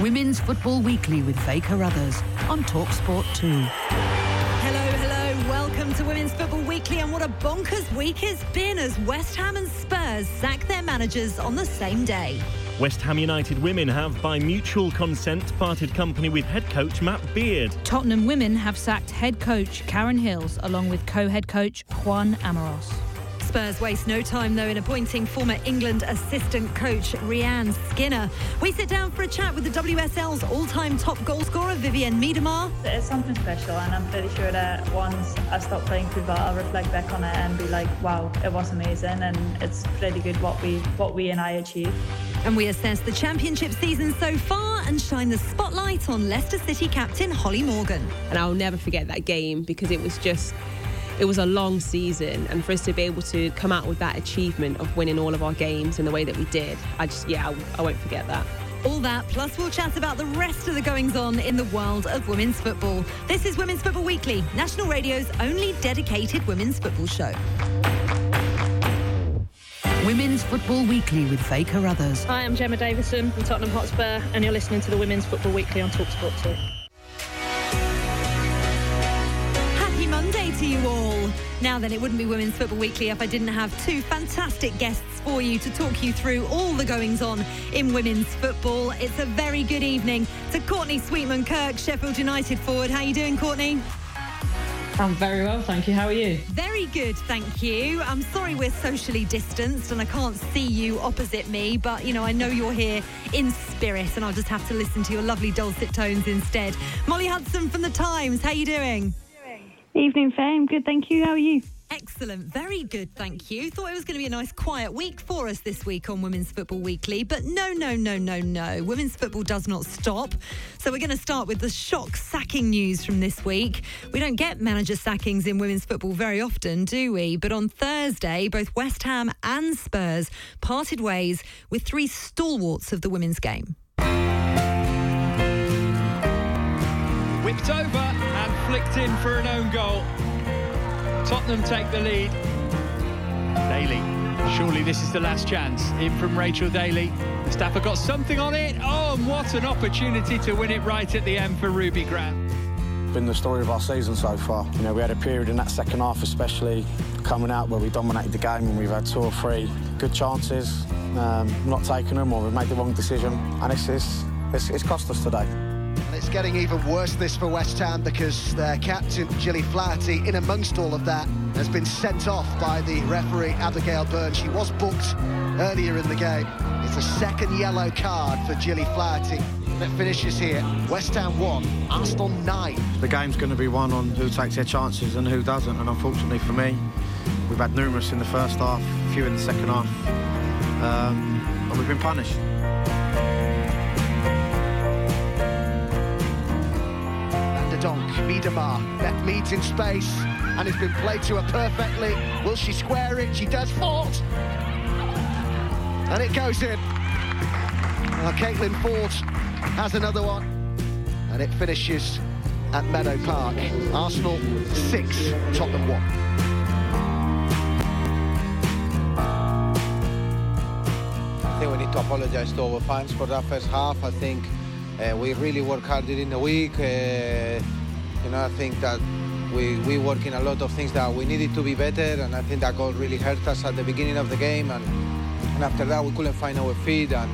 Women's Football Weekly with Faye Carruthers on Talksport 2. Hello, hello. Welcome to Women's Football Weekly. And what a bonkers week it's been as West Ham and Spurs sack their managers on the same day. West Ham United women have, by mutual consent, parted company with head coach Matt Beard. Tottenham women have sacked head coach Karen Hills along with co head coach Juan Amoros. Spurs waste no time, though, in appointing former England assistant coach Rehanne Skinner. We sit down for a chat with the WSL's all time top goal scorer, Vivianne Miedema. It's something special, and I'm pretty sure that once I stop playing football, I'll reflect back on it and be like, wow, it was amazing, and it's pretty good what we, what we and I achieved. And we assess the championship season so far and shine the spotlight on Leicester City captain Holly Morgan. And I'll never forget that game because it was just it was a long season and for us to be able to come out with that achievement of winning all of our games in the way that we did i just yeah I, I, won't forget that all that plus we'll chat about the rest of the goings on in the world of women's football this is women's football weekly national radio's only dedicated women's football show Women's Football Weekly with Faye Carruthers. Hi, I'm Gemma Davison from Tottenham Hotspur, and you're listening to the Women's Football Weekly on Talksport 2. Happy Monday to you all. Now then, it wouldn't be Women's Football Weekly if I didn't have two fantastic guests for you to talk you through all the goings on in women's football. It's a very good evening to Courtney Sweetman Kirk, Sheffield United forward. How are you doing, Courtney? I'm very well, thank you. How are you? Very good, thank you. I'm sorry we're socially distanced and I can't see you opposite me, but you know, I know you're here in spirit and I'll just have to listen to your lovely dulcet tones instead. Molly Hudson from The Times, how are you doing? Evening, fam. Good, thank you. How are you? Excellent. Very good, thank you. Thought it was going to be a nice quiet week for us this week on Women's Football Weekly, but no, no, no, no, no. Women's football does not stop. So we're going to start with the shock sacking news from this week. We don't get manager sackings in women's football very often, do we? But on Thursday, both West Ham and Spurs parted ways with three stalwarts of the women's game. Whipped over and flicked in for an own goal. Tottenham take the lead. Daly, surely this is the last chance. In from Rachel Daly. Have got something on it. Oh, and what an opportunity to win it right at the end for Ruby Grant. Been the story of our season so far. You know, we had a period in that second half, especially coming out where we dominated the game and we've had two or three good chances, um, not taking them or we've made the wrong decision, and it's, it's, it's, it's cost us today. It's getting even worse this for West Ham because their captain, Gilly Flaherty, in amongst all of that, has been sent off by the referee, Abigail Byrne. She was booked earlier in the game. It's a second yellow card for Gilly Flaherty that finishes here. West Ham 1, Arsenal 9. The game's going to be one on who takes their chances and who doesn't, and unfortunately for me, we've had numerous in the first half, a few in the second half, um, and we've been punished. Donk, Miedema, left Meads in space, and it's been played to her perfectly. Will she square it? She does. Fort! And it goes in. Well, Caitlin Foord has another one. And it finishes at Meadow Park. Arsenal 6, Tottenham 1. I think we need to apologise to our fans for that first half. I think uh, we really worked hard during the week. Uh, you know, I think that we we work in a lot of things that we needed to be better, and I think that goal really hurt us at the beginning of the game, and and after that we couldn't find our feet, and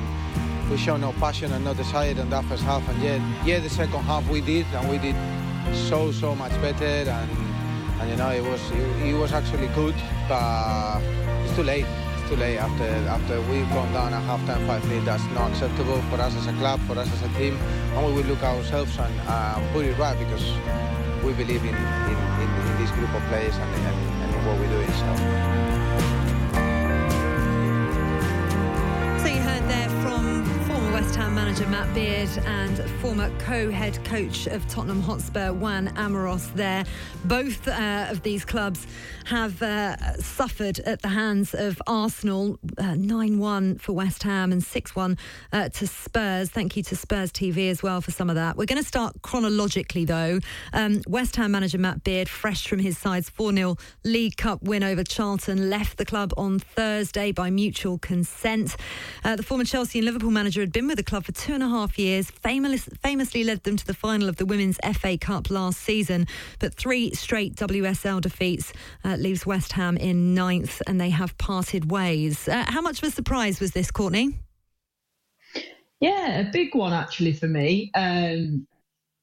we showed no passion and no desire in that first half, and yet yeah, the second half we did, and we did so so much better, and and you know it was it, it was actually good, but it's too late late after after we've gone down at half-time 5-0. That's not acceptable for us as a club, for us as a team, and we will look ourselves and uh, put it right because we believe in, in, in, in this group of players and, and, and what we're doing. So. Manager Matt Beard and former co-head coach of Tottenham Hotspur Juan Amoros there. Both uh, of these clubs have uh, suffered at the hands of Arsenal. Uh, 9 1 for West Ham and 6 1 uh, to Spurs. Thank you to Spurs TV as well for some of that. We're going to start chronologically, though. Um, West Ham manager Matt Beard, fresh from his side's 4 0 League Cup win over Charlton, left the club on Thursday by mutual consent. Uh, the former Chelsea and Liverpool manager had been with the club for two and a half years, famous, famously led them to the final of the Women's FA Cup last season, but three straight WSL defeats. Uh, leaves West Ham in ninth, and they have parted ways. Uh, how much of a surprise was this, Courtney? Yeah, a big one actually for me. Um,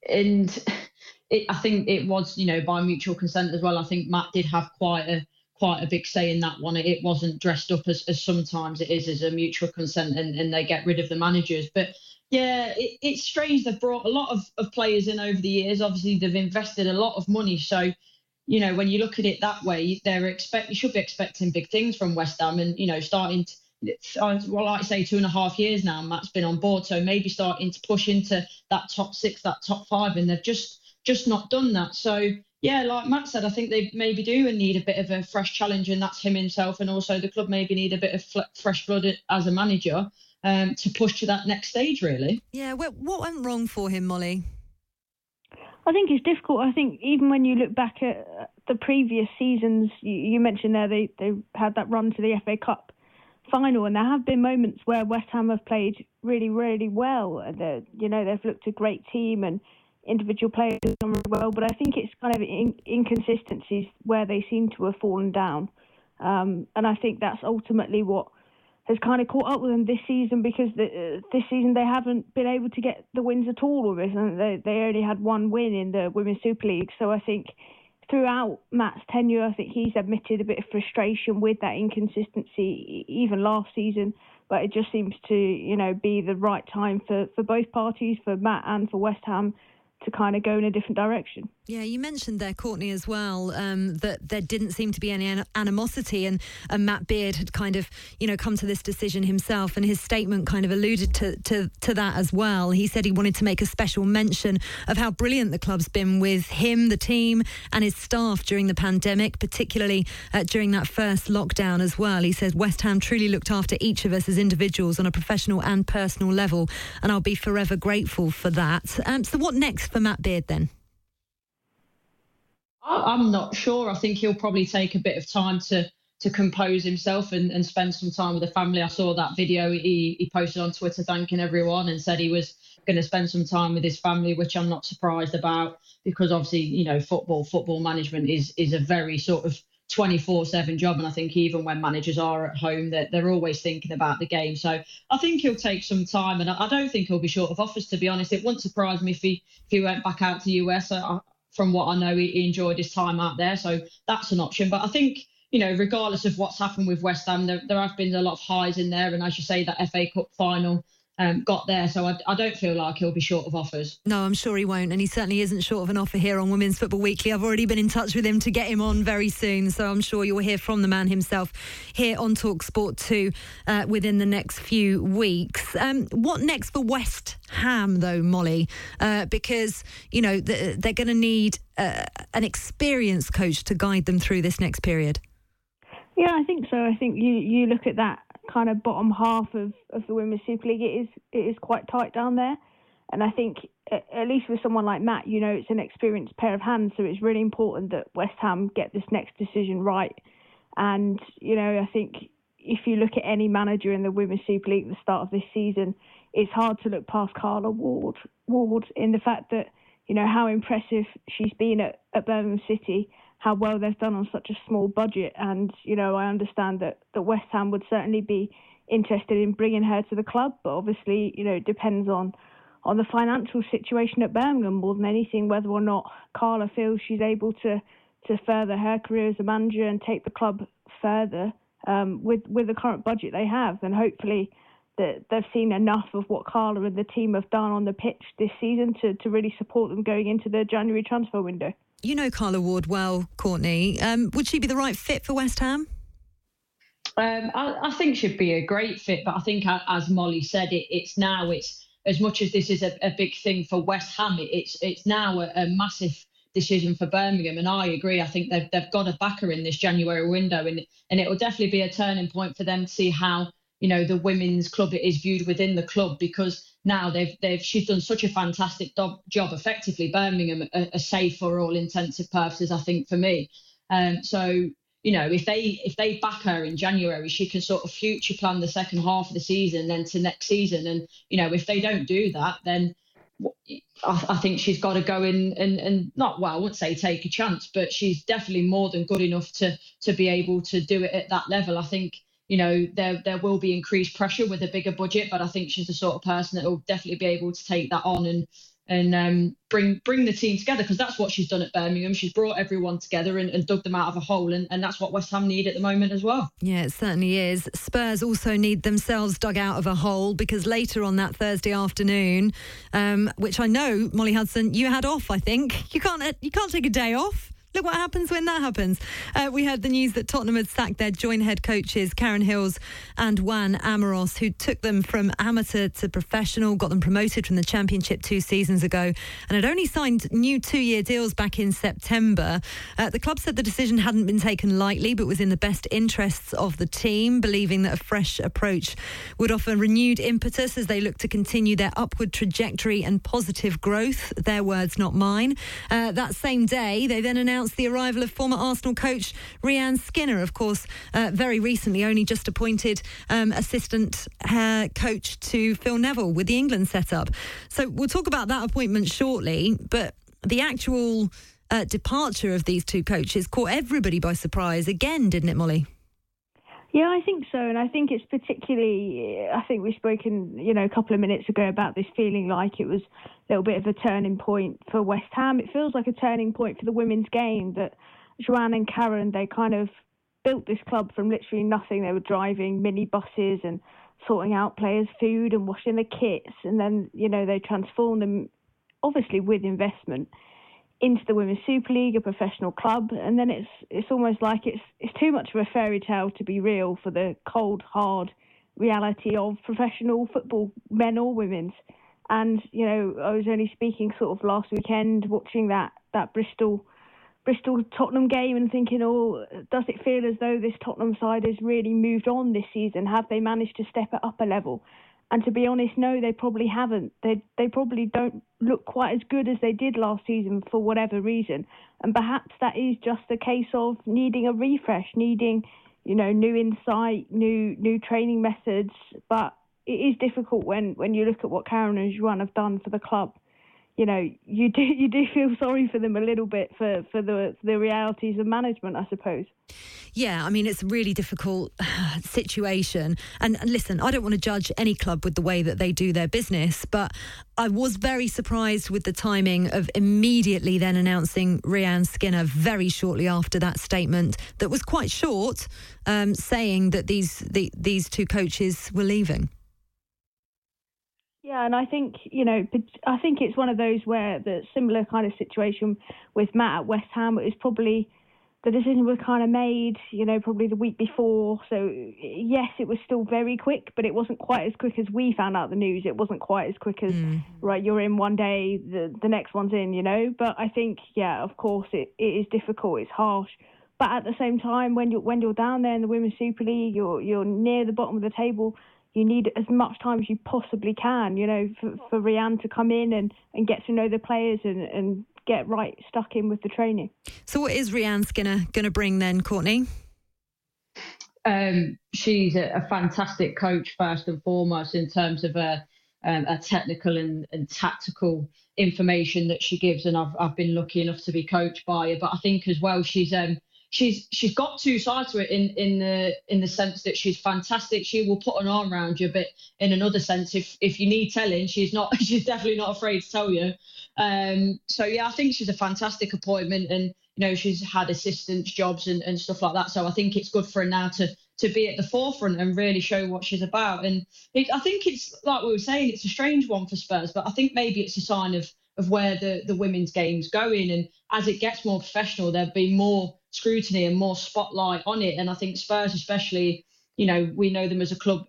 and it, I think it was, you know, by mutual consent as well. I think Matt did have quite a quite a big say in that one. It wasn't dressed up as, as sometimes it is as a mutual consent, and, and they get rid of the managers. But yeah, it, it's strange. They've brought a lot of, of players in over the years. Obviously, they've invested a lot of money. So you know, when you look at it that way, they're expect you should be expecting big things from West Ham, and you know, starting to well, like I say, two and a half years now, Matt's been on board, so maybe starting to push into that top six, that top five, and they've just just not done that. So yeah, like Matt said, I think they maybe do and need a bit of a fresh challenge, and that's him himself, and also the club maybe need a bit of fresh blood as a manager um, to push to that next stage, really. Yeah, what went wrong for him, Molly? I think it's difficult. I think even when you look back at the previous seasons, you, you, mentioned there they, they had that run to the FA Cup final, and there have been moments where West Ham have played really, really well. They're, you know, they've looked a great team and individual players well, but I think it's kind of in, inconsistencies where they seem to have fallen down. Um, and I think that's ultimately what has kind of caught up with them this season because the, uh, this season they haven't been able to get the wins at all with they they only had one win in the Women's Super League. So I think throughout Matt's tenure, I think he's admitted a bit of frustration with that inconsistency, even last season. But it just seems to, you know, be the right time for, for both parties, for Matt and for West Ham, to kind of go in a different direction. Yeah, you mentioned there, Courtney, as well, um, that there didn't seem to be any animosity, and, and, Matt Beard had kind of, you know, come to this decision himself, and his statement kind of alluded to, to, to that as well. He said he wanted to make a special mention of how brilliant the club's been with him, the team, and his staff during the pandemic, particularly uh, during that first lockdown as well. He said West Ham truly looked after each of us as individuals on a professional and personal level, and I'll be forever grateful for that. Um, so, what next for Matt Beard then? I'm not sure. I think he'll probably take a bit of time to to compose himself and, and spend some time with the family. I saw that video he, he posted on Twitter thanking everyone and said he was going to spend some time with his family, which I'm not surprised about because obviously, you know, football, football management is is a very sort of 24/7 job, and I think even when managers are at home, that they're, they're always thinking about the game. So I think he'll take some time, and I, don't think he'll be short of offers. To be honest, it wouldn't surprise me if he if he went back out to US. I, from what I know, he, enjoyed his time out there, so that's an option. But I think you know, regardless of what's happened with West Ham, there, there have been a lot of highs in there, and as you say, that FA Cup final um, got there. So I, I, don't feel like he'll be short of offers. No, I'm sure he won't. And he certainly isn't short of an offer here on Women's Football Weekly. I've already been in touch with him to get him on very soon. So I'm sure you'll hear from the man himself here on Talk Sport 2 uh, within the next few weeks. Um, what next for West Ham, though, Molly? Uh, because, you know, they're going to need uh, an experienced coach to guide them through this next period. Yeah, I think so. I think you, you look at that kind of bottom half of, of the Women's Super League, it is it is quite tight down there. And I think at least with someone like Matt, you know, it's an experienced pair of hands, so it's really important that West Ham get this next decision right. And you know, I think if you look at any manager in the Women's Super League at the start of this season, it's hard to look past Carla Ward Ward in the fact that you know how impressive she's been at, at Birmingham City, how well they've done on such a small budget, and you know I understand that that West Ham would certainly be interested in bringing her to the club, but obviously you know it depends on on the financial situation at Birmingham more than anything, whether or not Carla feels she's able to to further her career as a manager and take the club further um, with with the current budget they have, and hopefully that they've seen enough of what Carla and the team have done on the pitch this season to, to really support them going into the January transfer window. You know Carla Ward well, Courtney. Um, would she be the right fit for West Ham? Um, I, I, think she'd be a great fit, but I think, as Molly said, it, it's now it's as much as this is a, a big thing for West Ham, it's it's now a, a, massive decision for Birmingham. And I agree. I think they've they've got a backer in this January window, and and it will definitely be a turning point for them to see how you know the women's club is viewed within the club because now they've they've she's done such a fantastic do- job effectively. Birmingham are, are safe for all intensive purposes I think for me. Um, so you know if they if they back her in January she can sort of future plan the second half of the season then to next season. And you know if they don't do that then I, I think she's got to go in and, and not well I wouldn't say take a chance but she's definitely more than good enough to to be able to do it at that level. I think you know there there will be increased pressure with a bigger budget, but I think she's the sort of person that will definitely be able to take that on and and um, bring bring the team together because that's what she's done at Birmingham. She's brought everyone together and, and, dug them out of a hole, and, and that's what West Ham need at the moment as well. Yeah, it certainly is. Spurs also need themselves dug out of a hole because later on that Thursday afternoon, um, which I know Molly Hudson, you had off. I think you can't you can't take a day off. Look what happens when that happens. Uh, we heard the news that Tottenham had sacked their joint head coaches, Karen Hills and Juan Amoros, who took them from amateur to professional, got them promoted from the Championship two seasons ago, and had only signed new two year deals back in September. Uh, the club said the decision hadn't been taken lightly, but was in the best interests of the team, believing that a fresh approach would offer renewed impetus as they look to continue their upward trajectory and positive growth. Their words, not mine. Uh, that same day, they then announced announced the arrival of former Arsenal coach Rehanne Skinner, of course, uh, very recently only just appointed um, assistant uh, coach to Phil Neville with the England setup. So we'll talk about that appointment shortly, but the actual uh, departure of these two coaches caught everybody by surprise again, didn't it, Molly? Yeah, I think so, and I think it's particularly. I think we've spoken, you know, a couple of minutes ago about this feeling like it was a little bit of a turning point for West Ham. It feels like a turning point for the women's game that Joanne and Karen they kind of built this club from literally nothing. They were driving mini buses and sorting out players' food and washing the kits, and then you know they transformed them, obviously with investment into the Women's Super League, a professional club, and then it's it's almost like it's it's too much of a fairy tale to be real for the cold, hard reality of professional football, men or women's. And you know, I was only speaking sort of last weekend, watching that that Bristol Bristol Tottenham game, and thinking, oh, does it feel as though this Tottenham side has really moved on this season? Have they managed to step it up a level? And to be honest, no, they probably haven't. They they probably don't look quite as good as they did last season for whatever reason. And perhaps that is just a case of needing a refresh, needing, you know, new insight, new new training methods. But it is difficult when when you look at what Karen and Juan have done for the club you know, you do you do feel sorry for them a little bit for for the the realities of management, I suppose. Yeah, I mean it's a really difficult situation. And, and, listen, I don't want to judge any club with the way that they do their business, but I was very surprised with the timing of immediately then announcing Rehanne Skinner very shortly after that statement that was quite short, um, saying that these the, these two coaches were leaving. Yeah, and I think you know, I think it's one of those where the similar kind of situation with Matt at West Ham it was probably the decision was kind of made, you know, probably the week before. So yes, it was still very quick, but it wasn't quite as quick as we found out the news. It wasn't quite as quick as mm. right, you're in one day, the the next one's in, you know. But I think, yeah, of course, it, it is difficult. It's harsh. but at the same time, when you're when you're down there in the Women's Super League, you're you're near the bottom of the table. You need as much time as you possibly can, you know, for, for Rehanne to come in and, and get to know the players and, and get right stuck in with the training. So, what is Rehanne Skinner going to bring then, Courtney? Um, she's a, a, fantastic coach, first and foremost, in terms of a, um, a technical and, and, tactical information that she gives. And I've, I've been lucky enough to be coached by her. But I think as well, she's um, she's she's got two sides to it in in the in the sense that she's fantastic. She will put an arm around you, but in another sense, if if you need telling, she's not. She's definitely not afraid to tell you. Um, so yeah, I think she's a fantastic appointment, and you know she's had assistant jobs and, and stuff like that. So I think it's good for her now to to be at the forefront and really show what she's about. And it, I think it's like we were saying, it's a strange one for Spurs, but I think maybe it's a sign of of where the the women's game's going. And as it gets more professional, there'll be more scrutiny and more spotlight on it. And I think Spurs, especially, you know, we know them as a club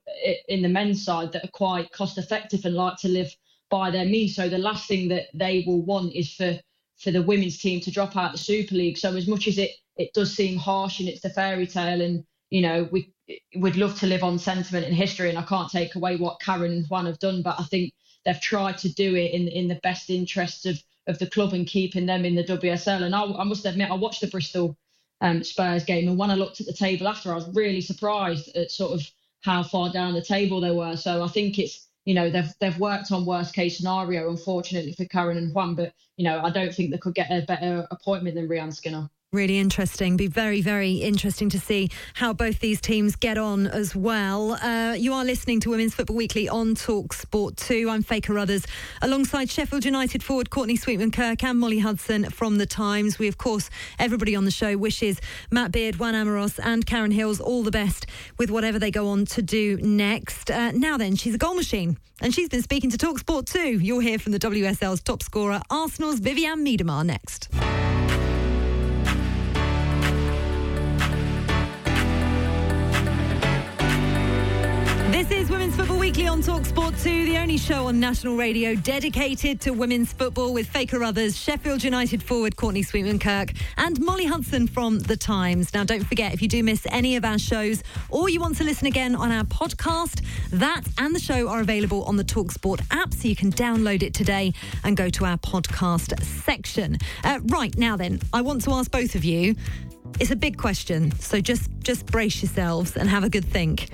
in the men's side that are quite cost effective and like to live by their means. So the last thing that they will want is for for the women's team to drop out the Super League. So as much as it it does seem harsh and it's the fairy tale, and you know we would love to live on sentiment and history, and I can't take away what Karen and Juan have done, but I think they've tried to do it in in the best interests of of the club and keeping them in the WSL. And I, I must admit, I watched the Bristol um, Spurs game. And when I looked at the table after, I was really surprised at sort of how far down the table they were. So I think it's you know they've they've worked on worst case scenario, unfortunately for Karen and Juan. But you know I don't think they could get a better appointment than Rehanne Skinner. Really interesting. Be very, very interesting to see how both these teams get on as well. Uh, you are listening to Women's Football Weekly on Talk Sport 2. I'm Faye Carruthers alongside Sheffield United forward Courtney Sweetman Kirk and Molly Hudson from The Times. We, of course, everybody on the show wishes Matt Beard, Juan Amoros, and Karen Hills all the best with whatever they go on to do next. Uh, now then, she's a goal machine and she's been speaking to Talk Sport 2. You'll hear from the WSL's top scorer, Arsenal's Vivianne Miedema, next. Weekly on Talksport 2, the only show on national radio dedicated to women's football with Faye Carruthers, Sheffield United forward Courtney Sweetman Kirk, and Molly Hudson from The Times. Now, don't forget, if you do miss any of our shows or you want to listen again on our podcast, that and the show are available on the Talksport app, so you can download it today and go to our podcast section. Uh, right, now then, I want to ask both of you. It's a big question, so just just brace yourselves and have a good think.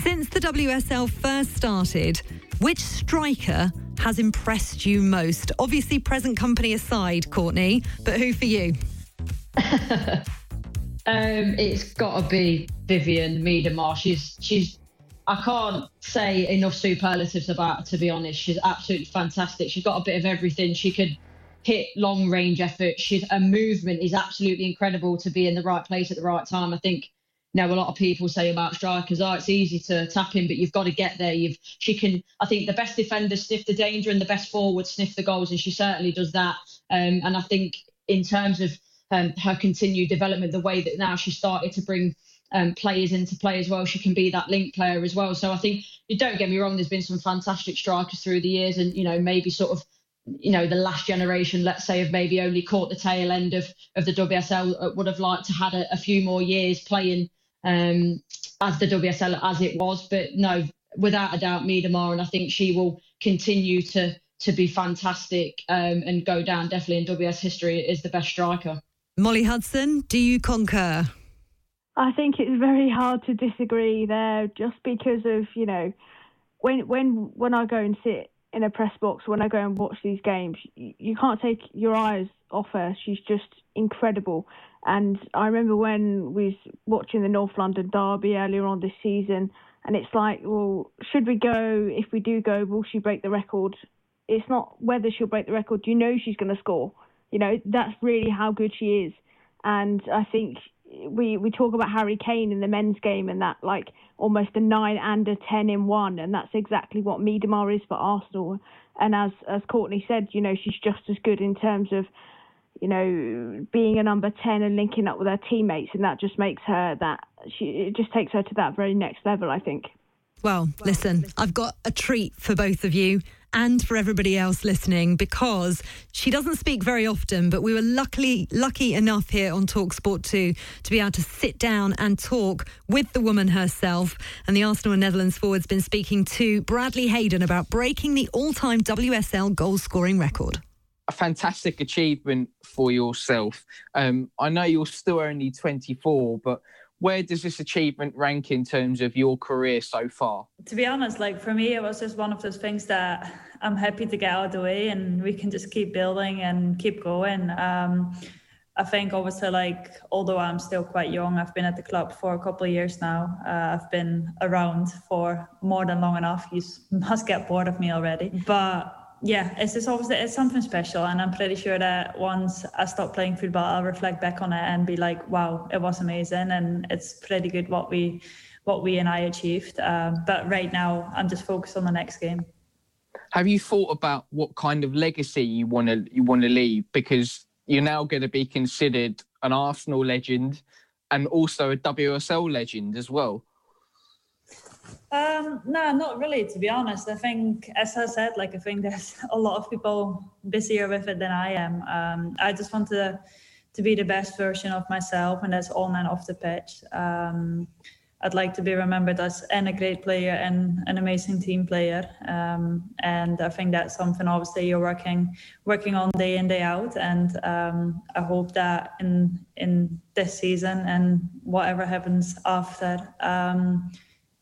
Since the WSL first started, which striker has impressed you most? Obviously, present company aside, Courtney, but who for you? um, it's got to be Vivianne Miedema. She's she's. I can't say enough superlatives about her. To be honest, she's absolutely fantastic. She's got a bit of everything. She could hit long range effort. She's a movement is absolutely incredible to be in the right place at the right time. I think know a lot of people say about strikers, oh, it's easy to tap him, but you've got to get there. You've she can. I think the best defenders sniff the danger, and the best forwards sniff the goals, and she certainly does that. Um, and I think in terms of um, her continued development, the way that now she started to bring um, players into play as well, she can be that link player as well. So I think you don't get me wrong. There's been some fantastic strikers through the years, and you know maybe sort of you know the last generation let's say have maybe only caught the tail end of of the WSL uh, would have liked to had a, a few more years playing um, as the WSL as it was. But no, without a doubt, Miedema, and I think she will continue to to be fantastic um, and go down definitely in WS history as the best striker. Molly Hudson, do you concur? I think it's very hard to disagree there, just because of you know when when when I go and sit in a press box, when I go and watch these games, you, you can't take your eyes off her. She's just incredible. And I remember when we was watching the North London Derby earlier on this season, and it's like, well, should we go? If we do go, will she break the record? It's not whether she'll break the record. You know she's going to score. You know that's really how good she is. And I think we we talk about Harry Kane in the men's game and that like almost a nine and a ten in one, and that's exactly what Miedema is for Arsenal. And as as Courtney said, you know she's just as good in terms of you know, being a number 10 and linking up with her teammates. And that just makes her that, she, it just takes her to that very next level, I think. Well, listen, I've got a treat for both of you and for everybody else listening because she doesn't speak very often, but we were luckily lucky enough here on Talk Sport 2 to be able to sit down and talk with the woman herself. And the Arsenal and Netherlands forward's been speaking to Bradley Hayden about breaking the all-time WSL goal scoring record. A fantastic achievement for yourself. Um, I know you're still only 24, but where does this achievement rank in terms of your career so far? To be honest, like for me, it was just one of those things that I'm happy to get out of the way and we can just keep building and keep going. Um, I think obviously, like although I'm still quite young, I've been at the club for a couple of years now. Uh, I've been around for more than long enough. You must get bored of me already, but yeah, it's just obviously it's something special, and I'm pretty sure that once I stop playing football, I'll reflect back on it and be like, "Wow, it was amazing," and it's pretty good what we, what we and I achieved. Um, but right now, I'm just focused on the next game. Have you thought about what kind of legacy you want to you want to leave? Because you're now going to be considered an Arsenal legend and also a WSL legend as well. Um, no, not really, to be honest. I think, as I said, like I think there's a lot of people busier with it than I am. Um, I just want to to be the best version of myself, and that's on and off the pitch. Um, I'd like to be remembered as and a great player and an amazing team player. Um, and I think that's something obviously you're working working on day in day out. And um, I hope that in in this season and whatever happens after um,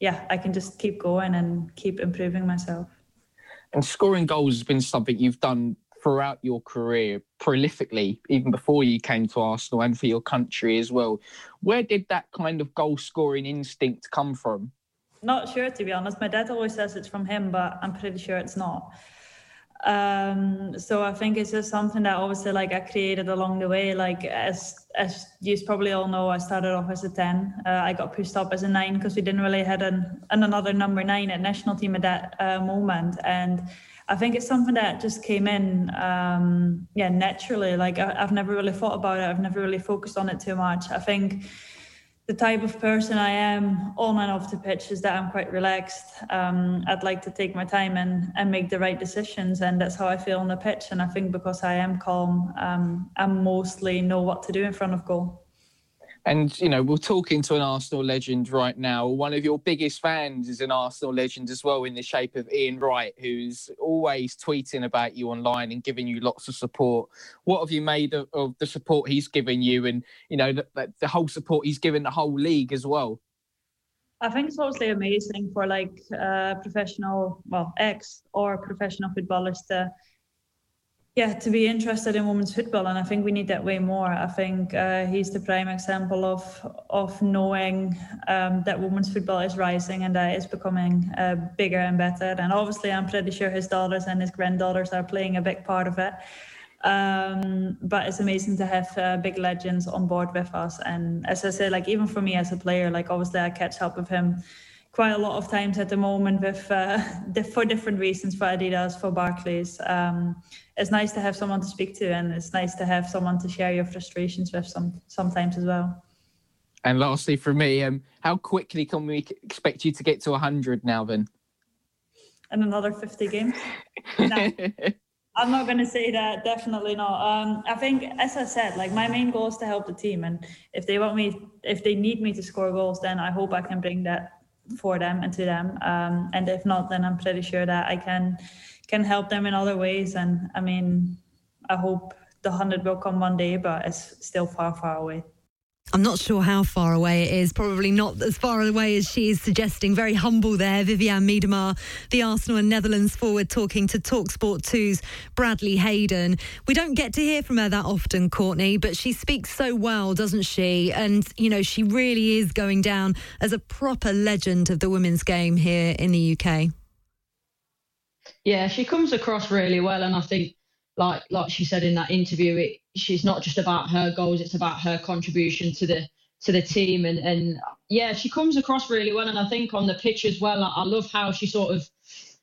yeah, I can just keep going and keep improving myself. And scoring goals has been something you've done throughout your career prolifically, even before you came to Arsenal and for your country as well. Where did that kind of goal scoring instinct come from? Not sure, to be honest. My dad always says it's from him, but I'm pretty sure it's not. Um, so I think it's just something that obviously like I created along the way. Like as as you probably all know, I started off as a ten. Uh, I got pushed up as a nine because we didn't really had an, an another number nine at national team at that uh, moment. And I think it's something that just came in, um, yeah, naturally. Like I, I've never really thought about it. I've never really focused on it too much. I think the type of person I am on and off the pitch is that I'm quite relaxed. Um, I'd like to take my time and, and make the right decisions, and that's how I feel on the pitch. And I think because I am calm, um, I mostly know what to do in front of goal. And, you know, we're talking to an Arsenal legend right now. One of your biggest fans is an Arsenal legend as well, in the shape of Ian Wright, who's always tweeting about you online and giving you lots of support. What have you made of, of the support he's given you and, you know, the, the whole support he's given the whole league as well? I think it's obviously amazing for like uh, professional, well, ex or professional footballers to yeah, to be interested in women's football, and I think we need that way more. I think uh, he's the prime example of of knowing um, that women's football is rising and that it's becoming uh, bigger and better. And obviously, I'm pretty sure his daughters and his granddaughters are playing a big part of it. Um, but it's amazing to have uh, big legends on board with us. And as I said, like even for me as a player, like obviously I catch up with him quite a lot of times at the moment with uh, for different reasons for Adidas, for Barclays. Um, it's nice to have someone to speak to, and it's nice to have someone to share your frustrations with some sometimes as well. And lastly, for me, um, how quickly can we expect you to get to 100 now? Then, and another 50 games. no, I'm not going to say that. Definitely not. Um, I think, as I said, like my main goal is to help the team, and if they want me, if they need me to score goals, then I hope I can bring that for them and to them. Um, and if not, then I'm pretty sure that I can can help them in other ways. And I mean, I hope the hundred will come one day, but it's still far, far away. I'm not sure how far away it is. Probably not as far away as she is suggesting. Very humble there, Vivianne Miedema, the Arsenal and Netherlands forward, talking to Talksport 2's Bradley Hayden. We don't get to hear from her that often, Courtney, but she speaks so well, doesn't she? And, you know, she really is going down as a proper legend of the women's game here in the UK. Yeah, she comes across really well. And I think like like she said in that interview, it, she's not just about her goals; it's about her contribution to the to the team. And and yeah, she comes across really well. And I think on the pitch as well, I, I love how she sort of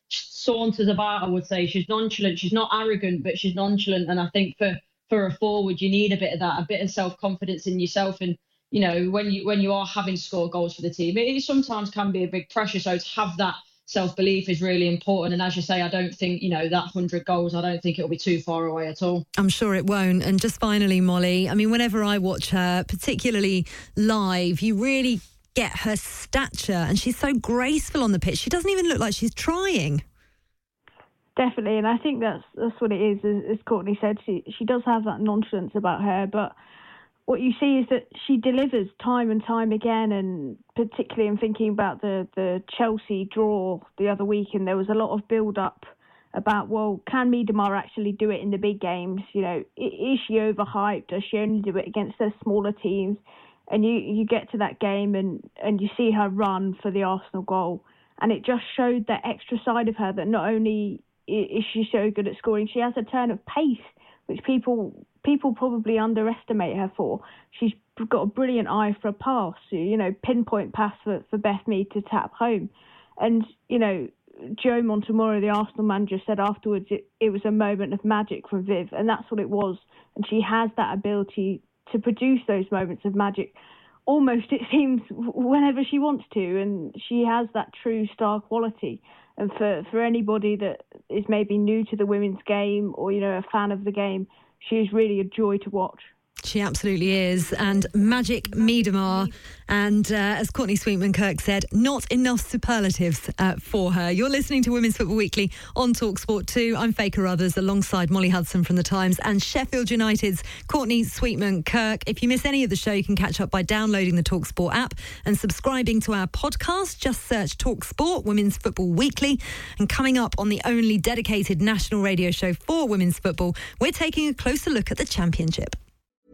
saunters about. I would say she's nonchalant. She's not arrogant, but she's nonchalant. And I think for for a forward, you need a bit of that, a bit of self confidence in yourself. And you know, when you when you are having score goals for the team, it, it sometimes can be a big pressure. So to have that self belief is really important. And as you say, I don't think, you know, that 100 goals, I don't think it'll be too far away at all. I'm sure it won't. And just finally, Molly, I mean, whenever I watch her, particularly live, you really get her stature and she's so graceful on the pitch. She doesn't even look like she's trying. Definitely, and I think that's that's what it is. As, as Courtney said, she she does have that nonchalance about her, but what you see is that she delivers time and time again, and particularly in thinking about the the Chelsea draw the other week, and there was a lot of build up about well, can Miedema actually do it in the big games? You know, is she overhyped? Does she only do it against the smaller teams? And you you get to that game and and you see her run for the Arsenal goal, and it just showed that extra side of her that not only is she so good at scoring, she has a turn of pace which people people probably underestimate her for. She's got a brilliant eye for a pass, you know, pinpoint pass for, for Beth Mead to tap home. And, you know, Joe Montemurro, the Arsenal manager, said afterwards it, it was a moment of magic from Viv, and that's what it was. And she has that ability to produce those moments of magic almost, it seems, whenever she wants to. And she has that true star quality. And for, for anybody that is maybe new to the women's game or, you know, a fan of the game, she is really a joy to watch. She absolutely is. And Magic Miedema. And uh, as Courtney Sweetman Kirk said, not enough superlatives uh, for her. You're listening to Women's Football Weekly on Talksport 2. I'm Faye Carruthers alongside Molly Hudson from The Times and Sheffield United's Courtney Sweetman Kirk. If you miss any of the show, you can catch up by downloading the Talksport app and subscribing to our podcast. Just search Talksport Women's Football Weekly. And coming up on the only dedicated national radio show for women's football, we're taking a closer look at the championship.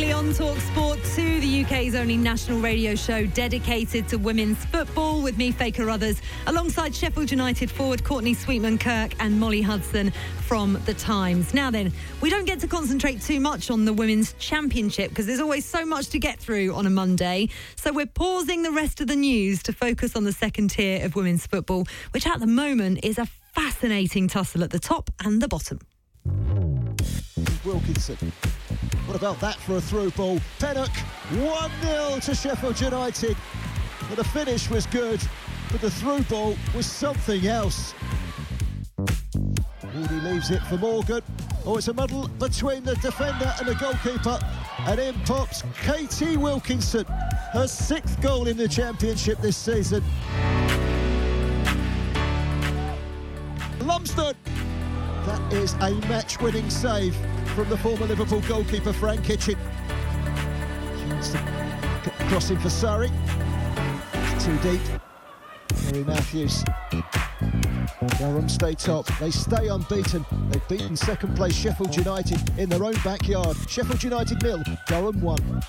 Weekly on Talk Sport 2, the UK's only national radio show dedicated to women's football, with me, Faye Carruthers, alongside Sheffield United forward Courtney Sweetman Kirk and Molly Hudson from The Times. Now then, we don't get to concentrate too much on the Women's Championship because there's always so much to get through on a Monday. So we're pausing the rest of the news to focus on the second tier of women's football, which at the moment is a fascinating tussle at the top and the bottom. Wilkinson. What about that for a through ball? Pennock, 1-0 to Sheffield United. But the finish was good, but the through ball was something else. Wardy leaves it for Morgan. Oh, it's a muddle between the defender and the goalkeeper. And in pops Katie Wilkinson, her sixth goal in the championship this season. Lumsden that is a match-winning save from the former Liverpool goalkeeper Fran Kitching. Crossing for Surrey. It's too deep. Harry Matthews. Durham stay top. They stay unbeaten. They've beaten second place Sheffield United in their own backyard. Sheffield United nil, Durham one.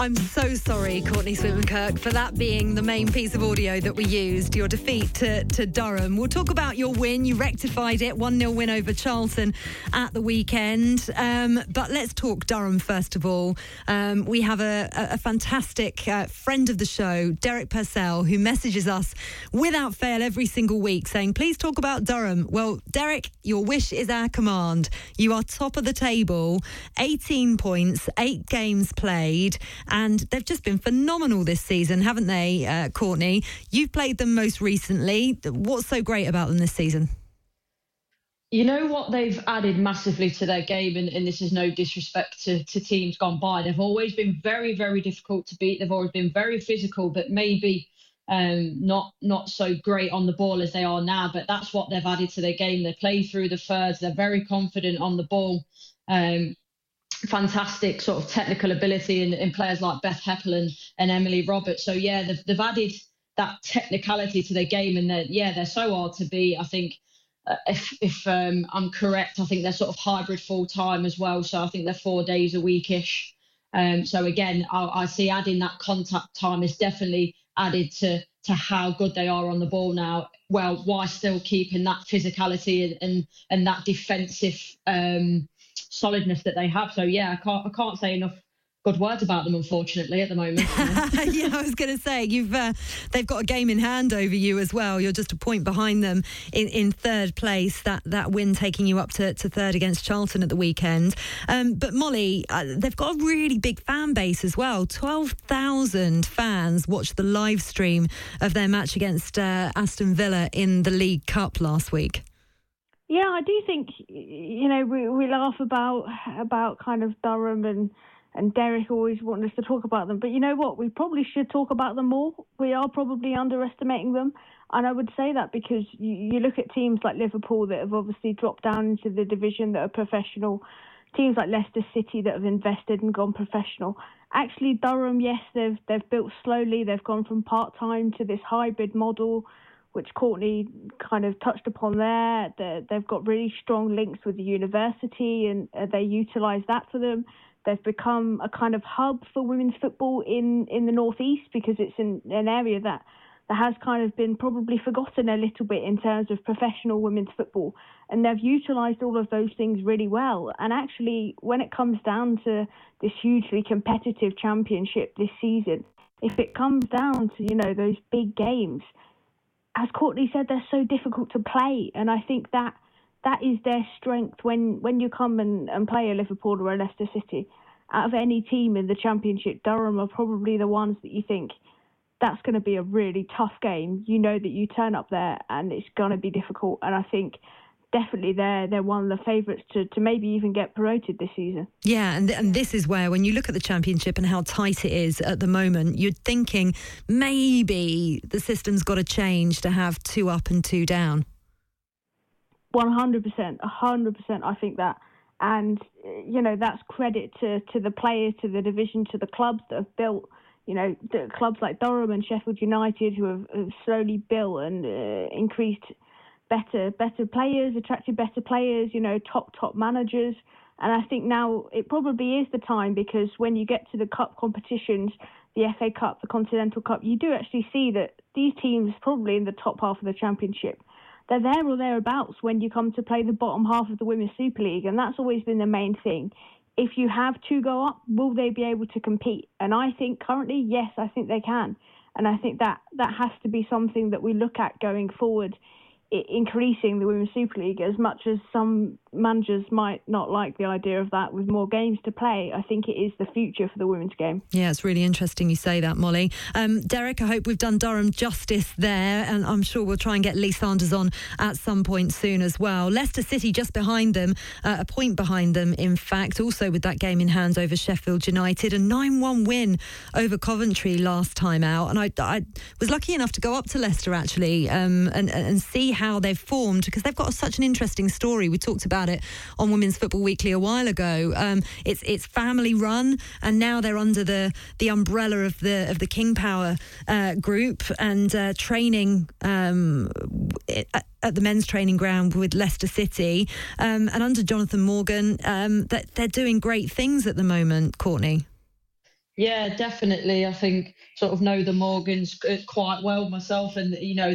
I'm so sorry, Courtney Sweetman-Kirk, for that being the main piece of audio that we used, your defeat to, to Durham. We'll talk about your win. You rectified it, 1-0 win over Charlton at the weekend. Um, but let's talk Durham first of all. Um, we have a, a, a fantastic uh, friend of the show, Derek Purcell, who messages us without fail every single week saying, please talk about Durham. Well, Derek, your wish is our command. You are top of the table, 18 points, eight games played and they've just been phenomenal this season, haven't they, uh, Courtney? You've played them most recently. What's so great about them this season? You know what they've added massively to their game, and, and this is no disrespect to, to teams gone by. They've always been very, very difficult to beat. They've always been very physical, but maybe um, not not so great on the ball as they are now. But that's what they've added to their game. They play through the thirds. They're very confident on the ball. Um, fantastic sort of technical ability in, in players like Beth Hepple and, and Emily Roberts. So yeah, they've, they've added that technicality to their game, and they're, yeah, they're so hard to beat. I think uh, if if um, I'm correct, I think they're sort of hybrid full time as well. So I think they're four days a weekish. Um, so again, I, I see adding that contact time is definitely added to to how good they are on the ball now. Well, why still keeping that physicality and and, and that defensive um, solidness that they have. So yeah, I can't I can't say enough good words about them, unfortunately, at the moment. yeah, I was going to say you've uh, they've got a game in hand over you as well. You're just a point behind them in, in third place. That that win taking you up to, to third against Charlton at the weekend. Um, but Molly, uh, they've got a really big fan base as well. Twelve thousand fans watched the live stream of their match against uh, Aston Villa in the League Cup last week. Yeah, I do think you know we we laugh about about kind of Durham and and Derek always wanting us to talk about them, but you know what? We probably should talk about them more. We are probably underestimating them, and I would say that because you, you look at teams like Liverpool that have obviously dropped down into the division that are professional, teams like Leicester City that have invested and gone professional. Actually, Durham, yes, they've they've built slowly. They've gone from part time to this hybrid model which Courtney kind of touched upon there. They've got really strong links with the university and uh, they utilise that for them. They've become a kind of hub for women's football in, in the northeast because it's in an area that, that has kind of been probably forgotten a little bit in terms of professional women's football. And they've utilised all of those things really well. And actually, when it comes down to this hugely competitive championship this season, if it comes down to, you know, those big games, as Courtney said, they're so difficult to play, and I think that that is their strength when when you come and, and play a Liverpool or a Leicester City. Out of any team in the Championship, Durham are probably the ones that you think that's going to be a really tough game. You know that you turn up there and it's going to be difficult, and I think definitely they're they're one of the favourites to, to maybe even get promoted this season. Yeah, and and this is where when you look at the championship and how tight it is at the moment, you're thinking maybe the system's got to change to have two up and two down. One hundred percent, hundred percent. I think that, and you know that's credit to to the players, to the division, to the clubs that have built. You know, clubs like Durham and Sheffield United who have, have slowly built and uh, increased better better players, attracted better players, you know, top top managers. And I think now it probably is the time because when you get to the cup competitions, the FA Cup, the Continental Cup, you do actually see that these teams probably in the top half of the championship. They're there or thereabouts when you come to play the bottom half of the Women's Super League, and that's always been the main thing. If you have to go up, will they be able to compete? And I think currently, yes, I think they can. And I think that that has to be something that we look at going forward increasing the Women's Super League as much as some managers might not like the idea of that with more games to play. I think it is the future for the women's game. Yeah, it's really interesting you say that, Molly. Um, Derek, I hope we've done Durham justice there, and I'm sure we'll try and get Lee Sanders on at some point soon as well. Leicester City just behind them, uh, a point behind them, in fact, also with that game in hand over Sheffield United, a 9 1 win over Coventry last time out. And I, I, was lucky enough to go up to Leicester actually um, and, and see how they've formed because they've got such an interesting story. We talked about about it on Women's Football Weekly a while ago. Um, it's it's family run, and now they're under the the umbrella of the of the King Power uh, group and uh, training um, at, at, the men's training ground with Leicester City, um, and under Jonathan Morgan, um, that they're doing great things at the moment. Courtney. Yeah, definitely. I think sort of know the Morgans quite well myself, and you know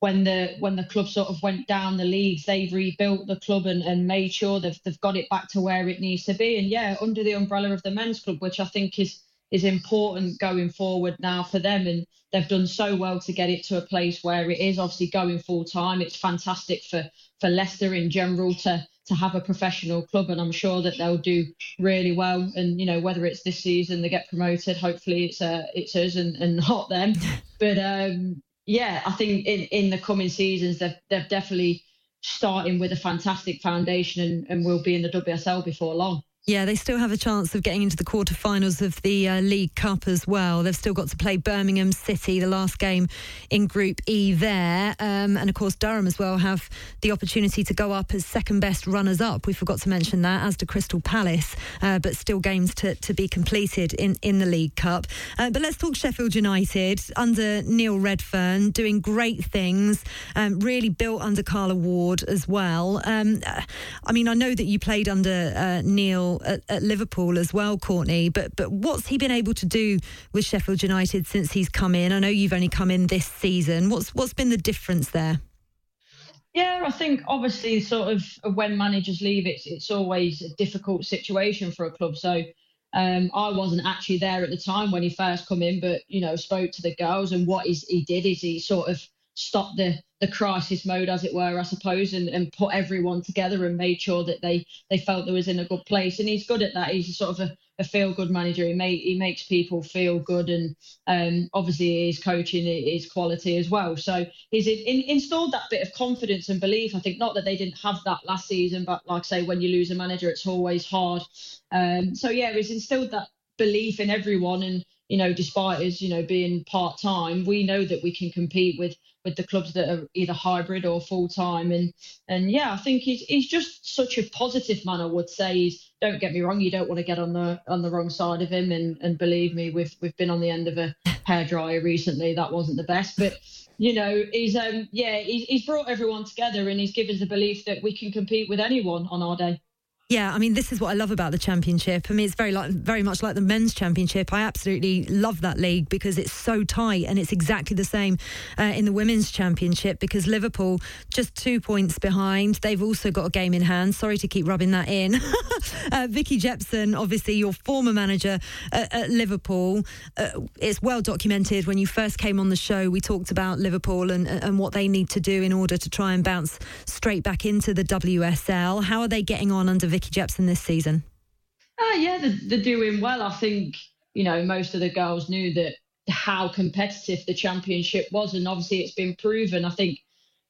when the when the club sort of went down the leagues, they've rebuilt the club and, and made sure they've they've got it back to where it needs to be. And yeah, under the umbrella of the men's club, which I think is is important going forward now for them. And they've done so well to get it to a place where it is obviously going full time. It's fantastic for for Leicester in general to to have a professional club, and I'm sure that they'll do really well. And you know, whether it's this season they get promoted, hopefully it's uh, it's us and, and not them. But um, yeah, I think in, in the coming seasons they've they've definitely starting with a fantastic foundation and, and will be in the WSL before long. Yeah, they still have a chance of getting into the quarterfinals of the uh, League Cup as well. They've still got to play Birmingham City, the last game in Group E there. Um, and of course, Durham as well have the opportunity to go up as second best runners up. We forgot to mention that, as to Crystal Palace, uh, but still games to, to be completed in, in the League Cup. Uh, but let's talk Sheffield United under Neil Redfearn, doing great things, um, really built under Carla Ward as well. Um, I mean, I know that you played under uh, At, at, Liverpool as well, Courtney. But but what's he been able to do with Sheffield United since he's come in? I know you've only come in this season. What's what's been the difference there? Yeah, I think obviously, sort of when managers leave, it's it's always a difficult situation for a club. So um, I wasn't actually there at the time when he first come in, but you know, spoke to the girls, and what he did is he sort of stopped the the crisis mode, as it were, I suppose, and, and put everyone together and made sure that they they felt they was in a good place. And he's good at that. He's sort of a, a feel good manager. He make, he makes people feel good, and um, obviously his coaching is quality as well. So he's in, installed that bit of confidence and belief. I think not that they didn't have that last season, but like I say, when you lose a manager, it's always hard. Um, so yeah, he's instilled that belief in everyone and you know, despite us, you know, being part time, we know that we can compete with with the clubs that are either hybrid or full time. And and yeah, I think he's he's just such a positive man. I would say. He's don't get me wrong, you don't want to get on the on the wrong side of him. And and believe me, we've we've been on the end of a hairdryer recently. That wasn't the best, but you know, he's um yeah, he's, he's brought everyone together and he's given us the belief that we can compete with anyone on our day. Yeah, I mean, this is what I love about the championship. I mean, it's very like very much like the men's championship. I absolutely love that league because it's so tight, and it's exactly the same uh, in the women's championship because Liverpool just two points behind. They've also got a game in hand. Sorry to keep rubbing that in. uh, Vicky Jepson, obviously your former manager at, at Liverpool, uh, it's well documented. When you first came on the show, we talked about Liverpool and and what they need to do in order to try and bounce straight back into the WSL. How are they getting on under? Vicky Jepson this season? Uh, yeah, they're, they're doing well. I think, you know, most of the girls knew that how competitive the championship was. And obviously it's been proven. I think,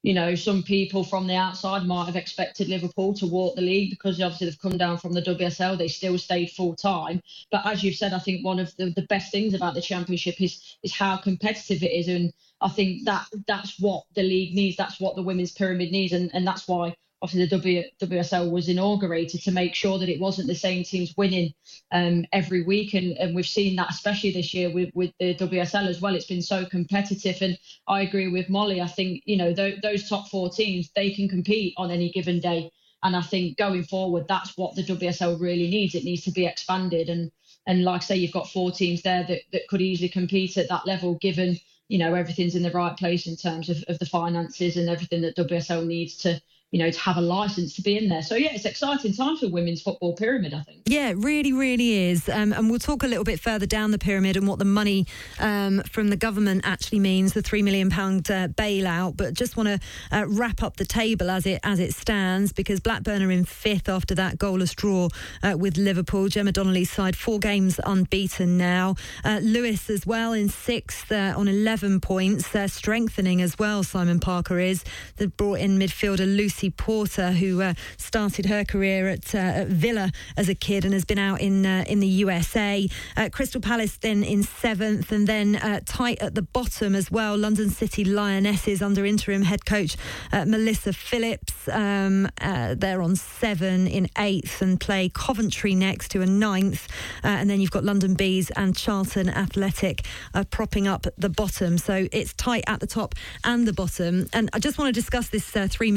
you know, some people from the outside might have expected Liverpool to walk the league because obviously they've come down from the WSL. They still stayed full time. But as you've said, I think one of the, the best things about the championship is is how competitive it is. And I think that that's what the league needs. That's what the women's pyramid needs. And, and that's why obviously the w, WSL was inaugurated to make sure that it wasn't the same teams winning um, every week, and, and we've seen that especially this year with with the WSL as well. It's been so competitive, and I agree with Molly. I think you know th- those top four teams they can compete on any given day, and I think going forward that's what the WSL really needs. It needs to be expanded, and and like I say, you've got four teams there that that could easily compete at that level, given you know everything's in the right place in terms of, of the finances and everything that WSL needs to you know, to have a license to be in there. So yeah, it's exciting time for women's football pyramid. I think. Yeah, it really, really is. Um, and we'll talk a little bit further down the pyramid and what the money um, from the government actually means, the three million pound uh, bailout. But just want to uh, wrap up the table as it as it stands because Blackburn are in fifth after that goalless draw uh, with Liverpool. Gemma Donnelly's side four games unbeaten now. Uh, Lewes as well in sixth uh, on eleven points. They're strengthening as well. Simon Parker is. They've brought in midfielder Lucy Porter, who uh, started her career at, uh, at, Villa as a kid and has been out in uh, in the USA. Uh, Crystal Palace then in seventh, and then uh, tight at the bottom as well. London City Lionesses under interim head coach Melissa Phillips. Um, they're on seven in eighth and play Coventry next to a ninth, and then you've got London Bees and Charlton Athletic propping up the bottom. So it's tight at the top and the bottom. And I just want to discuss this uh, £3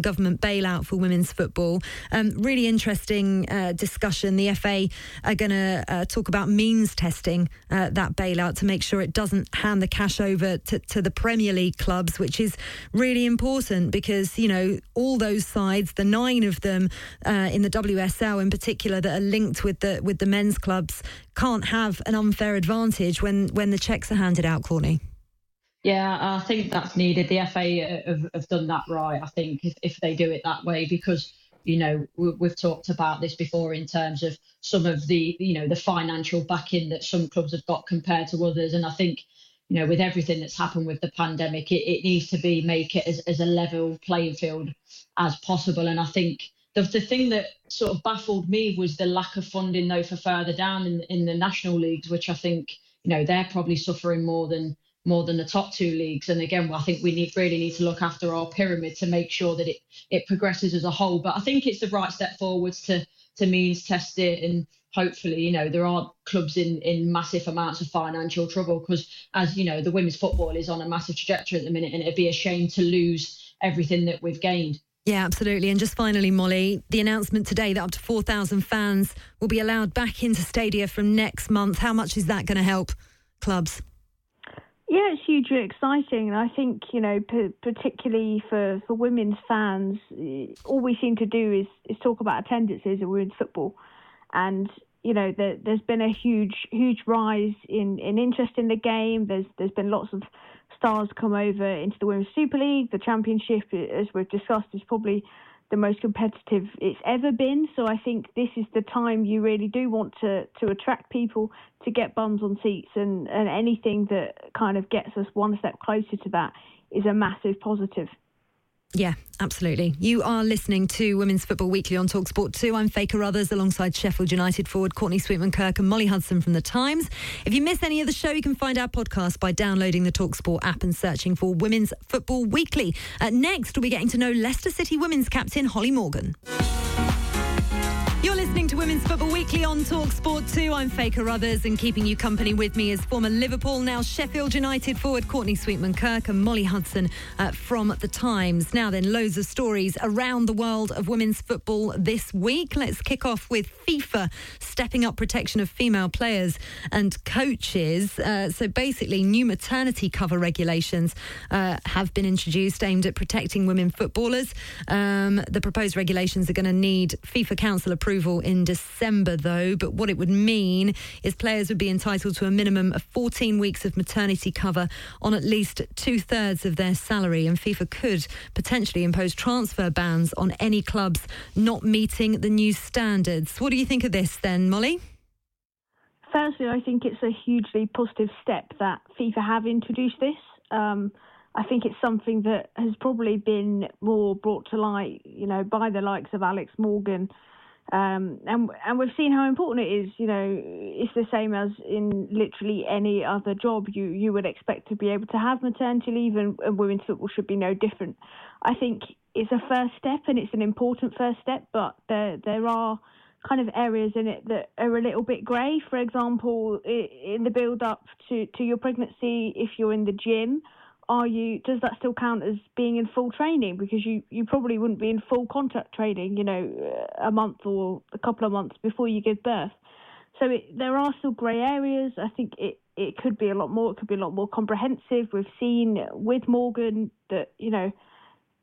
government bailout for women's football. Um, really interesting uh, discussion. The FA are going to uh, talk about means testing uh, that bailout to make sure it doesn't hand the cash over to, to the Premier League clubs, which is really important because, you know, all those sides, the nine of them uh, in the WSL in particular that are linked with the with the men's clubs, can't have an unfair advantage when when the checks are handed out, Courtney. Yeah, I think that's needed. The FA have, have done that right. I think if, if they do it that way, because you know we've talked about this before in terms of some of the you know the financial backing that some clubs have got compared to others, and I think you know with everything that's happened with the pandemic, it, it needs to be make it as, as a level playing field as possible. And I think the the thing that sort of baffled me was the lack of funding though for further down in in the national leagues, which I think you know they're probably suffering more than more than the top two leagues. And again, I think we need really need to look after our pyramid to make sure that it it progresses as a whole. But I think it's the right step forwards to to means test it and hopefully you know there aren't clubs in in massive amounts of financial trouble because as you know the women's football is on a massive trajectory at the minute and it'd be a shame to lose everything that we've gained yeah, absolutely. And just finally, Molly, the announcement today that up to 4,000 fans will be allowed back into stadia from next month. How much is that going to help clubs? Yeah, it's hugely exciting, and I think you know, p- particularly for, for women's fans, all we seem to do is, is talk about attendances in women's football, and you know, there, has been a huge huge rise in, in interest in the game. There's there's been lots of stars come over into the Women's Super League. The Championship, as we've discussed, is probably the most competitive it's ever been. So I think this is the time you really do want to to attract people to get bums on seats, and and anything that kind of gets us one step closer to that is a massive positive. Yeah, absolutely. You are listening to Women's Football Weekly on Talksport 2. I'm Faye Carruthers alongside Sheffield United forward Courtney Sweetman Kirk and Molly Hudson from The Times. If you miss any of the show, you can find our podcast by downloading the Talksport app and searching for Women's Football Weekly. Uh, next, we'll be getting to know Leicester City women's captain Holly Morgan. Women's Football Weekly on Talk Sport 2. I'm Faye Carruthers, and keeping you company with me is former Liverpool, now Sheffield United forward Courtney Sweetman Kirk and Molly Hudson uh, from The Times. Now, then, loads of stories around the world of women's football this week. Let's kick off with FIFA stepping up protection of female players and coaches. Uh, so, basically, new maternity cover regulations uh, have been introduced aimed at protecting women footballers. Um, the proposed regulations are going to need FIFA Council approval in December, though. But what it would mean is players would be entitled to a minimum of 14 weeks of maternity cover on at least two thirds of their salary. And FIFA could potentially impose transfer bans on any clubs not meeting the new standards. What do you think of this then, Molly? Firstly, I think it's a hugely positive step that FIFA have introduced this. Um, I think it's something that has probably been more brought to light, you know, by the likes of Alex Morgan um, and and we've seen how important it is. You know, it's the same as in literally any other job. You you would expect to be able to have maternity leave, and, and women's football should be no different. I think it's a first step, and it's an important first step. But there there are kind of areas in it that are a little bit grey. For example, in the build up to to your pregnancy, if you're in the gym are you does that still count as being in full training? Because you you probably wouldn't be in full contact training you know a month or a couple of months before you give birth. So it, there are still grey areas. I think it it could be a lot more it could be a lot more comprehensive. We've seen with morgan that you know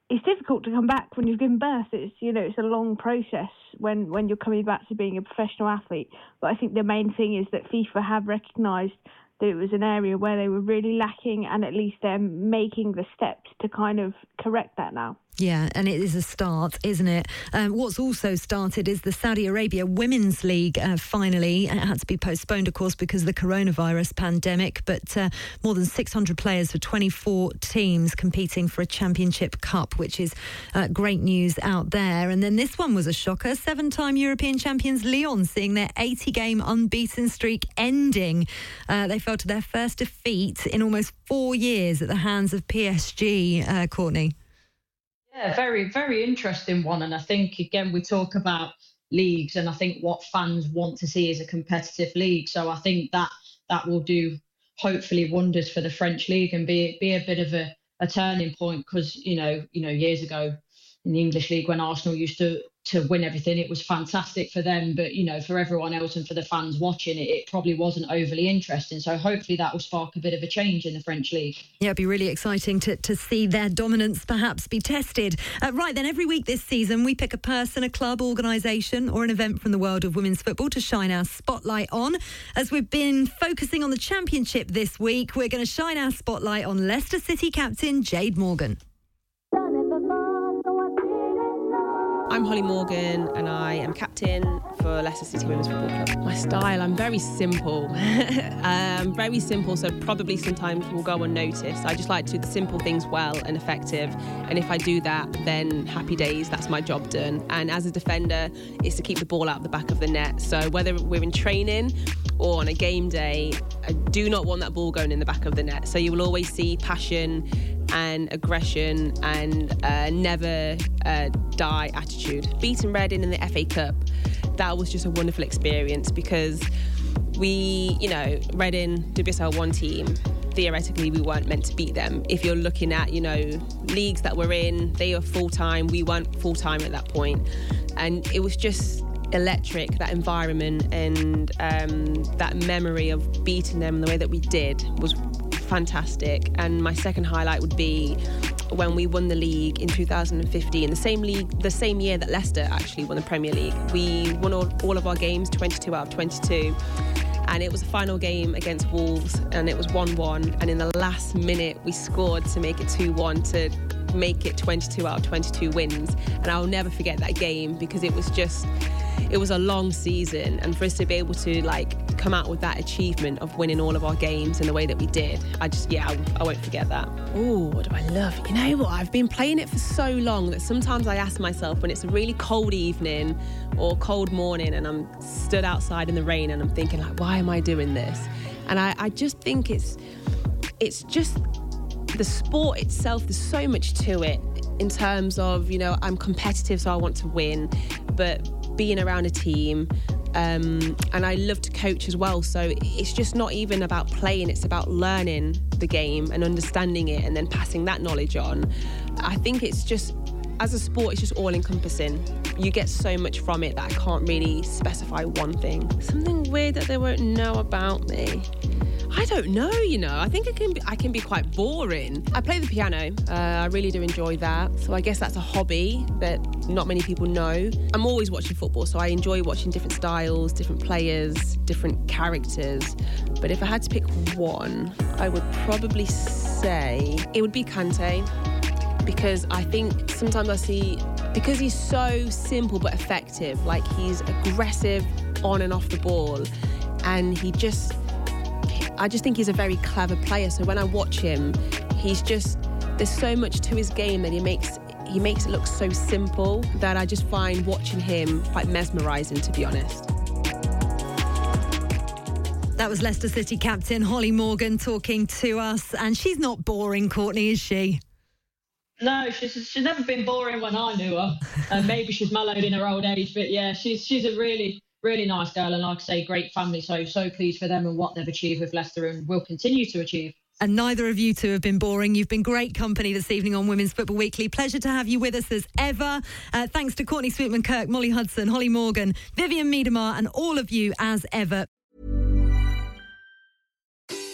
it's difficult to come back when you've given birth. It's you know it's a long process when when you're coming back to being a professional athlete. But i think the main thing is that fifa have recognized that it was an area where they were really lacking, and at least they're making the steps to kind of correct that now. Yeah, and it is a start, isn't it? Um, what's also started is the Saudi Arabia Women's League. Uh, finally, it had to be postponed, of course, because of the coronavirus pandemic. But uh, more than 600 players for 24 teams competing for a championship cup, which is uh, great news out there. And then this one was a shocker: seven-time European champions Lyon seeing their 80-game unbeaten streak ending. Uh, they fell to their first defeat in almost four years at the hands of PSG. Uh, Courtney. Yeah, very, very interesting one. And I think, again, we talk about leagues, and I think what fans want to see is a competitive league. So I think that that will do hopefully wonders for the French league and be be a bit of a, a turning point because you know you know years ago in the English league when Arsenal used to to win everything. It was fantastic for them, but you know, for everyone else and for the fans watching it, it probably wasn't overly interesting. So hopefully that will spark a bit of a change in the French league. Yeah, it'd be really exciting to, to see their dominance perhaps be tested. Uh, right then, every week this season, we pick a person, a club, organisation, or an event from the world of women's football to shine our spotlight on. As we've been focusing on the championship this week, we're going to shine our spotlight on Leicester City captain Jade Morgan. I'm Holly Morgan and I am captain for Leicester City Women's Football Club. My style, I'm very simple. um, very simple, so probably sometimes will go unnoticed. I just like to do the simple things well and effective. And if I do that, then happy days, that's my job done. And as a defender, it's to keep the ball out of the back of the net. So whether we're in training or on a game day, I do not want that ball going in the back of the net. So you will always see passion and aggression and uh, never uh, die attitude. Beating Reading in the FA Cup, that was just a wonderful experience because we, you know, Reading, WSL one team, theoretically we weren't meant to beat them. If you're looking at, you know, leagues that we're in, they were full time, we weren't full time at that point. And it was just electric, that environment and um, that memory of beating them the way that we did was fantastic. And my second highlight would be when we won the league in 2015, the same league, the same year that Leicester actually won the Premier League. We won all, all of our games, 22 out of 22 and it was a final game against Wolves, and it was 1 1. And in the last minute, we scored to make it 2 1 to make it 22 out of 22 wins. And I'll never forget that game because it was just, it was a long season. And for us to be able to like come out with that achievement of winning all of our games in the way that we did, I just, yeah, I, I won't forget that. Oh, what do I love? You know what? I've been playing it for so long that sometimes I ask myself when it's a really cold evening or cold morning and I'm stood outside in the rain and I'm thinking like, why am I doing this? And I, I just think it's, it's just the sport itself, there's so much to it in terms of, you know, I'm competitive, so I want to win, but being around a team, um, and I love to coach as well. So it's just not even about playing, it's about learning the game and understanding it and then passing that knowledge on. I think it's just, as a sport, it's just all encompassing. You get so much from it that I can't really specify one thing. Something weird that they won't know about me. I don't know, you know. I think I can be, I can be quite boring. I play the piano. Uh, I really do enjoy that. So I guess that's a hobby that not many people know. I'm always watching football, so I enjoy watching different styles, different players, different characters. But if I had to pick one, I would probably say it would be Kante because I think sometimes I see because he's so simple but effective. Like he's aggressive on and off the ball, and he just I just think he's a very clever player. So when I watch him, he's just there's so much to his game that he makes he makes it look so simple that I just find watching him quite mesmerizing to be honest. That was Leicester City captain Holly Morgan talking to us, and she's not boring, Courtney, is she? No, she's she's never been boring when I knew her. Uh, maybe she's mellowed in her old age, but yeah, she's she's a really really nice girl, and like I say, great family. So so pleased for them and what they've achieved with Leicester, and will continue to achieve. And neither of you two have been boring. You've been great company this evening on Women's Football Weekly. Pleasure to have you with us as ever. Uh, thanks to Courtney Sweetman Kirk, Molly Hudson, Holly Morgan, Vivianne Miedema, and all of you as ever.